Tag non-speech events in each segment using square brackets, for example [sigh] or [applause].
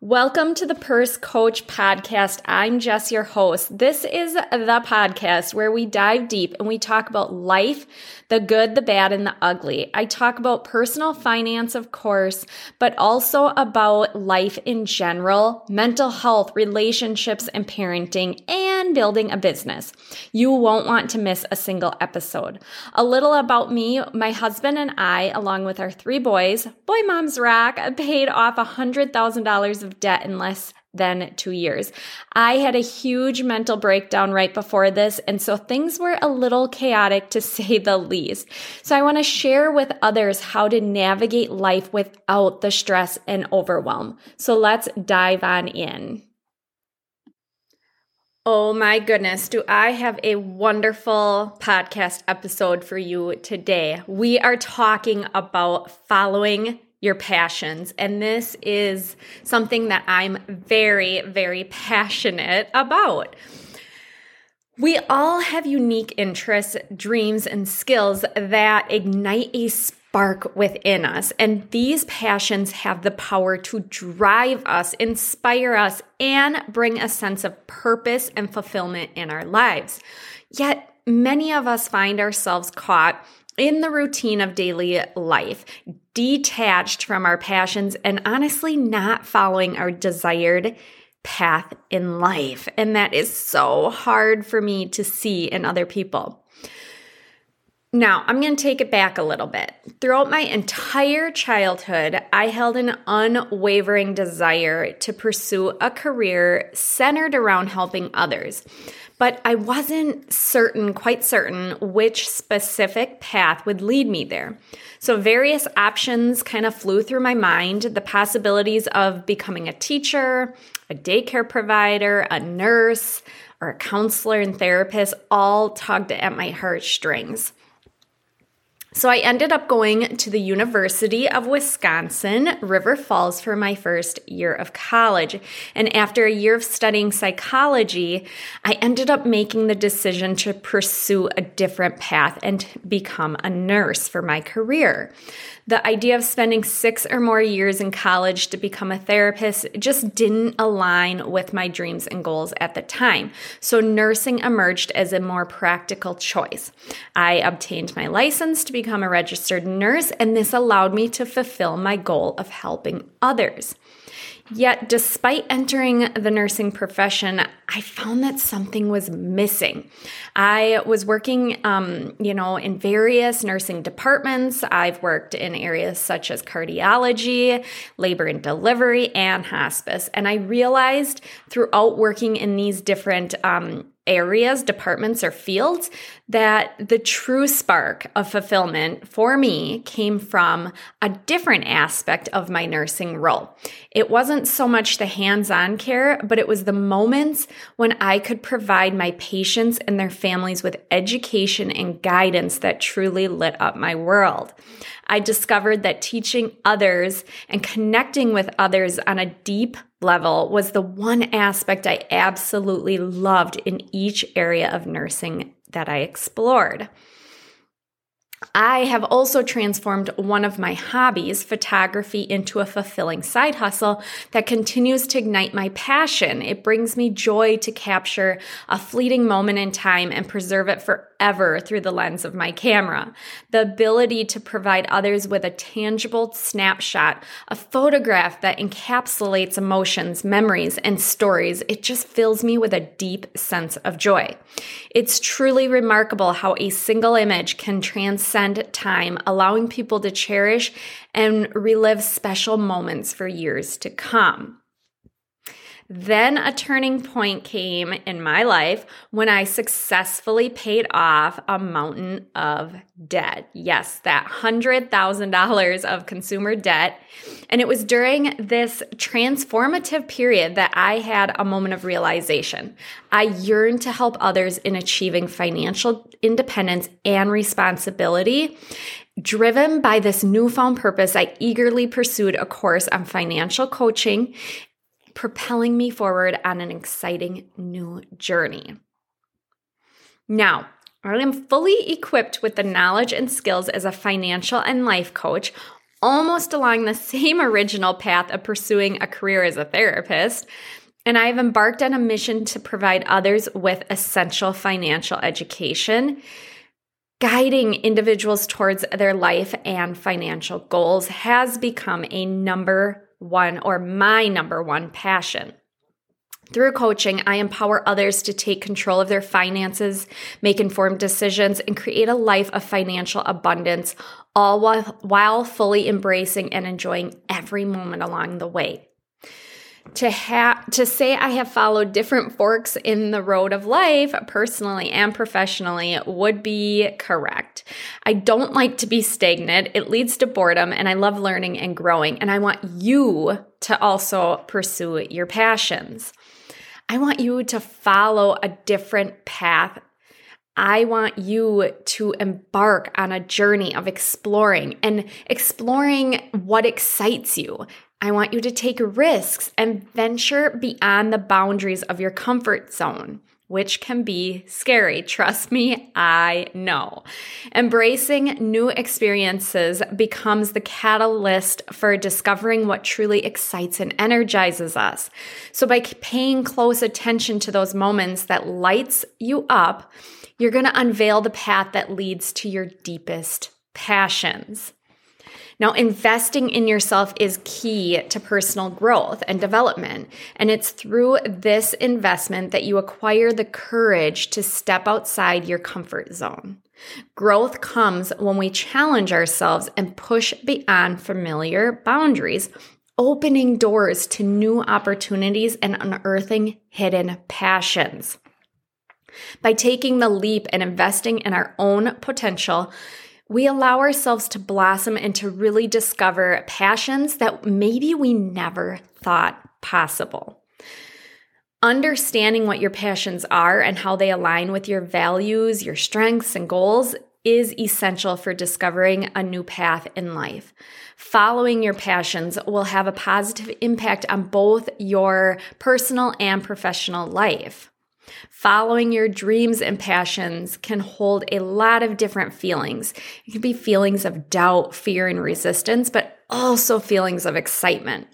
Welcome to the Purse Coach Podcast. I'm Jess, your host. This is the podcast where we dive deep and we talk about life, the good, the bad, and the ugly. I talk about personal finance, of course, but also about life in general, mental health, relationships, and parenting, and building a business. You won't want to miss a single episode. A little about me my husband and I, along with our three boys, Boy Moms Rock, paid off $100,000 of debt in less than two years. I had a huge mental breakdown right before this, and so things were a little chaotic to [laughs] say the least. So I want to share with others how to navigate life without the stress and overwhelm. So let's dive on in. Oh my goodness, do I have a wonderful podcast episode for you today? We are talking about following your passions. And this is something that I'm very, very passionate about. We all have unique interests, dreams, and skills that ignite a spark within us. And these passions have the power to drive us, inspire us, and bring a sense of purpose and fulfillment in our lives. Yet, many of us find ourselves caught in the routine of daily life, detached from our passions, and honestly not following our desired path in life. And that is so hard for me to see in other people. Now, I'm going to take it back a little bit. Throughout my entire childhood, I held an unwavering desire to pursue a career centered around helping others but I wasn't certain, quite certain, which specific path would lead me there. So various options kind of flew through my mind the possibilities of becoming a teacher, a daycare provider, a nurse, or a counselor and therapist all tugged at my heartstrings. So I ended up going to the University of Wisconsin, River Falls, for my first year of college. And after a year of studying psychology, I ended up making the decision to pursue a different path and become a nurse for my career. The idea of spending six or more years in college to become a therapist just didn't align with my dreams and goals at the time. So nursing emerged as a more practical choice. I obtained my license to become a registered nurse, and this allowed me to fulfill my goal of helping others. Yet, despite entering the nursing profession, I found that something was missing. I was working, um, you know, in various nursing departments. I've worked in areas such as cardiology, labor and delivery, and hospice. And I realized throughout working in these different um, areas, departments, or fields that the true spark of fulfillment for me came from a different aspect of my nursing role. It wasn't so much the hands on care, but it was the moments when I could provide my patients and their families with education and guidance that truly lit up my world. I discovered that teaching others and connecting with others on a deep level was the one aspect I absolutely loved in each area of nursing that I explored. I have also transformed one of my hobbies, photography, into a fulfilling side hustle that continues to ignite my passion. It brings me joy to capture a fleeting moment in time and preserve it forever through the lens of my camera. The ability to provide others with a tangible snapshot, a photograph that encapsulates emotions, memories, and stories, it just fills me with a deep sense of joy. It's truly remarkable how a single image can transcend transcend time, allowing people to cherish and relive special moments for years to come. Then a turning point came in my life when I successfully paid off a mountain of debt. Yes, that $100,000 of consumer debt. And it was during this transformative period that I had a moment of realization. I yearned to help others in achieving financial independence and responsibility. Driven by this newfound purpose, I eagerly pursued a course on financial coaching propelling me forward on an exciting new journey. Now, I am fully equipped with the knowledge and skills as a financial and life coach, almost along the same original path of pursuing a career as a therapist. And I have embarked on a mission to provide others with essential financial education. Guiding individuals towards their life and financial goals has become a number one or my number one passion. Through coaching, I empower others to take control of their finances, make informed decisions, and create a life of financial abundance, all while, while fully embracing and enjoying every moment along the way. To have to say I have followed different forks in the road of life, personally and professionally, would be correct. I don't like to be stagnant. It leads to boredom, and I love learning and growing. And I want you to also pursue your passions. I want you to follow a different path. I want you to embark on a journey of exploring and exploring what excites you. I want you to take risks and venture beyond the boundaries of your comfort zone which can be scary. Trust me, I know. Embracing new experiences becomes the catalyst for discovering what truly excites and energizes us. So by paying close attention to those moments that lights you up, you're going to unveil the path that leads to your deepest passions. Now, investing in yourself is key to personal growth and development. And it's through this investment that you acquire the courage to step outside your comfort zone. Growth comes when we challenge ourselves and push beyond familiar boundaries, opening doors to new opportunities and unearthing hidden passions. By taking the leap and investing in our own potential, we allow ourselves to blossom and to really discover passions that maybe we never thought possible. Understanding what your passions are and how they align with your values, your strengths, and goals is essential for discovering a new path in life. Following your passions will have a positive impact on both your personal and professional life. Following your dreams and passions can hold a lot of different feelings. It can be feelings of doubt, fear, and resistance, but also feelings of excitement.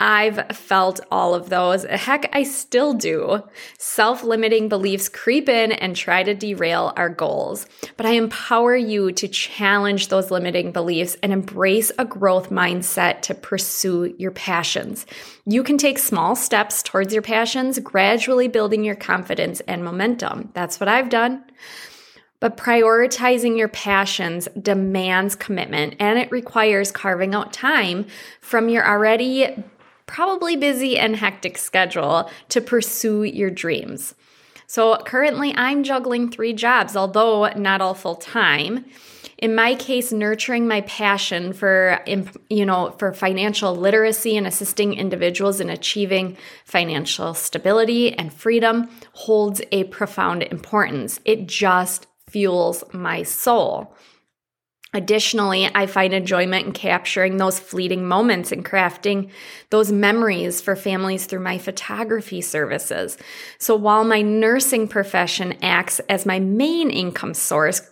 I've felt all of those. Heck, I still do. Self limiting beliefs creep in and try to derail our goals. But I empower you to challenge those limiting beliefs and embrace a growth mindset to pursue your passions. You can take small steps towards your passions, gradually building your confidence and momentum. That's what I've done. But prioritizing your passions demands commitment and it requires carving out time from your already probably busy and hectic schedule to pursue your dreams. So currently, I'm juggling three jobs, although not all full time. In my case, nurturing my passion for, you know, for financial literacy and assisting individuals in achieving financial stability and freedom holds a profound importance. It just fuels my soul. Additionally, I find enjoyment in capturing those fleeting moments and crafting those memories for families through my photography services. So while my nursing profession acts as my main income source,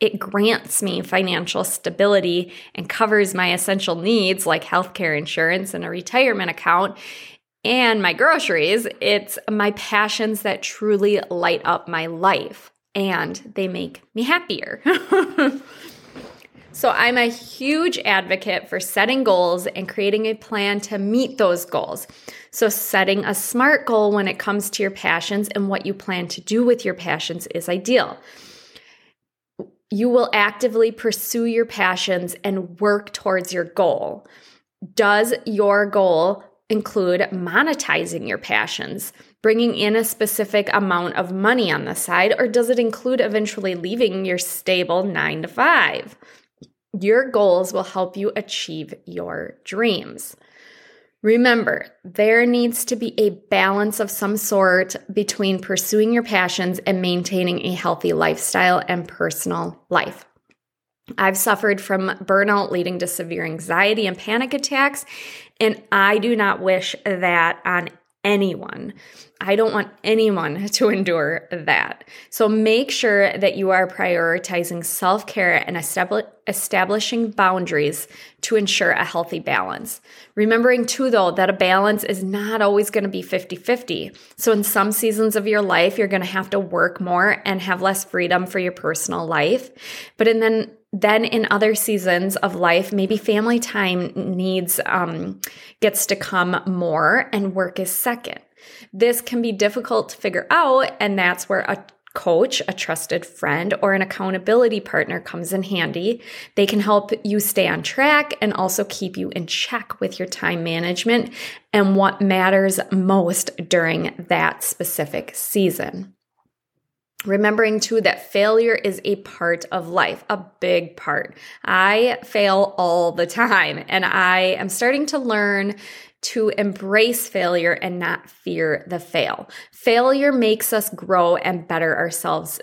it grants me financial stability and covers my essential needs like healthcare insurance and a retirement account and my groceries. It's my passions that truly light up my life and they make me happier. [laughs] So, I'm a huge advocate for setting goals and creating a plan to meet those goals. So, setting a SMART goal when it comes to your passions and what you plan to do with your passions is ideal. You will actively pursue your passions and work towards your goal. Does your goal include monetizing your passions, bringing in a specific amount of money on the side, or does it include eventually leaving your stable nine to five? Your goals will help you achieve your dreams. Remember, there needs to be a balance of some sort between pursuing your passions and maintaining a healthy lifestyle and personal life. I've suffered from burnout leading to severe anxiety and panic attacks, and I do not wish that on anyone. I don't want anyone [laughs] to endure that. So make sure that you are prioritizing self care and establishing boundaries to ensure a healthy balance. Remembering too, though, that a balance is not always going to be 50 50. So, in some seasons of your life, you're going to have to work more and have less freedom for your personal life. But in then then in other seasons of life maybe family time needs um, gets to come more and work is second this can be difficult to figure out and that's where a coach, a trusted friend, or an accountability partner comes in handy. They can help you stay on track and also keep you in check with your time management and what matters most during that specific season. Remembering too that failure is a part of life, a big part. I fail all the time, and I am starting to learn to embrace failure and not fear the fail. Failure makes us grow and better ourselves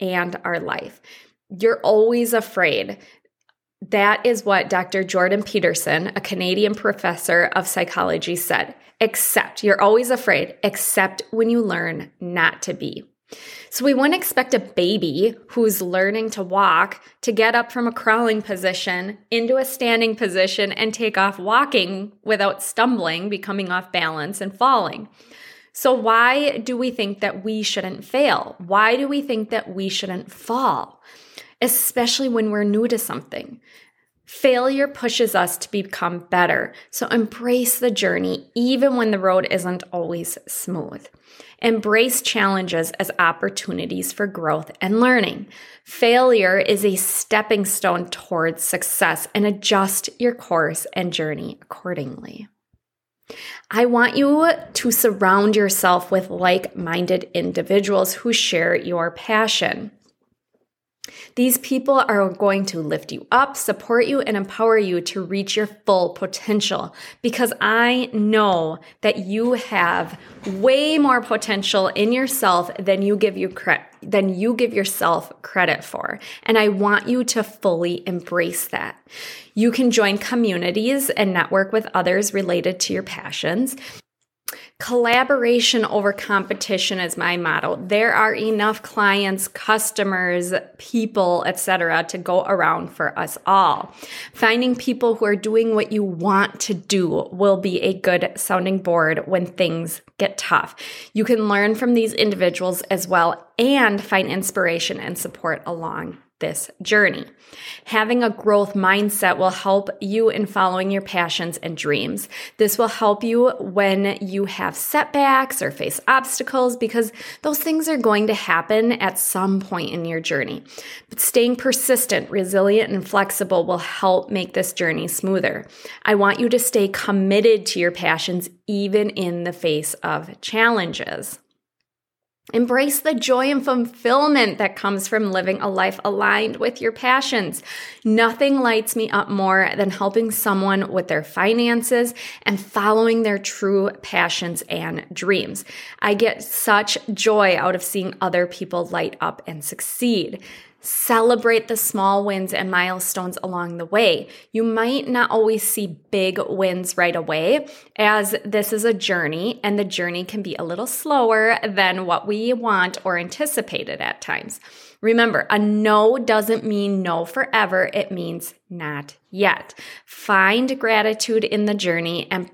and our life. You're always afraid. That is what Dr. Jordan Peterson, a Canadian professor of psychology, said. Except, you're always afraid, except when you learn not to be. So we wouldn't expect a baby who's learning to walk to get up from a crawling position into a standing position and take off walking without stumbling, becoming off balance, and falling. So, why do we think that we shouldn't fail? Why do we think that we shouldn't fall? Especially when we're new to something. Failure pushes us to become better. So embrace the journey, even when the road isn't always smooth. Embrace challenges as opportunities for growth and learning. Failure is a stepping stone towards success and adjust your course and journey accordingly. I want you to surround yourself with like minded individuals who share your passion. These people are going to lift you up, support you, and empower you to reach your full potential because I know that you have way more potential in yourself than you give you credit than you give yourself credit for. And I want you to fully embrace that. You can join communities and network with others related to your passions. Collaboration over competition is my motto. There are enough clients, customers, people, etc. to go around for us all. Finding people who are doing what you want to do will be a good sounding board when things get tough. You can learn from these individuals as well and find inspiration and support along this journey. Having a growth mindset will help you in following your passions and dreams. This will help you when you have setbacks or face obstacles because those things are going to happen at some point in your journey. But staying persistent, resilient, and flexible will help make this journey smoother. I want you to stay committed to your passions even in the face of challenges. Embrace the joy and fulfillment that comes from living a life aligned with your passions. Nothing lights me up more than helping someone with their finances and following their true passions and dreams. I get such joy out of seeing other people light up and succeed. Celebrate the small wins and milestones along the way. You might not always see big wins right away, as this is a journey, and the journey can be a little slower than what we want or anticipated at times. Remember, a no doesn't mean no forever, it means not yet. Find gratitude in the journey and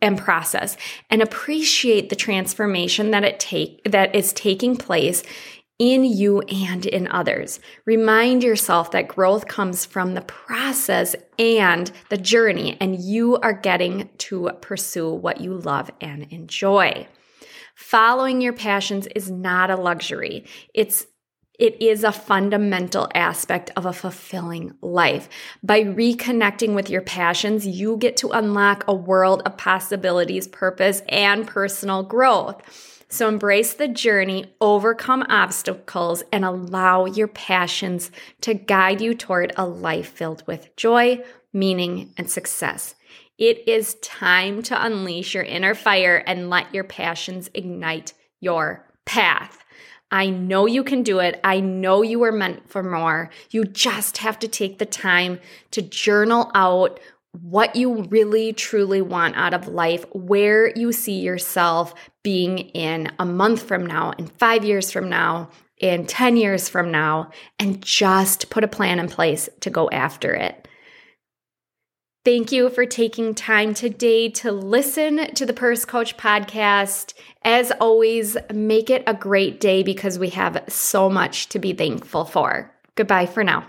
and process and appreciate the transformation that it take that is taking place in you and in others. Remind yourself that growth comes from the process and the journey, and you are getting to pursue what you love and enjoy. Following your passions is not a luxury. It's it is a fundamental aspect of a fulfilling life. By reconnecting with your passions, you get to unlock a world of possibilities, purpose, and personal growth. So embrace the journey, overcome obstacles, and allow your passions to guide you toward a life filled with joy, meaning, and success. It is time to unleash your inner fire and let your passions ignite your path. I know you can do it. I know you were meant for more. You just have to take the time to journal out what you really truly want out of life, where you see yourself being in a month from now, and five years from now, in 10 years from now and just put a plan in place to go after it. Thank you for taking time today to listen to the Purse Coach podcast. As always, make it a great day because we have so much to be thankful for. Goodbye for now.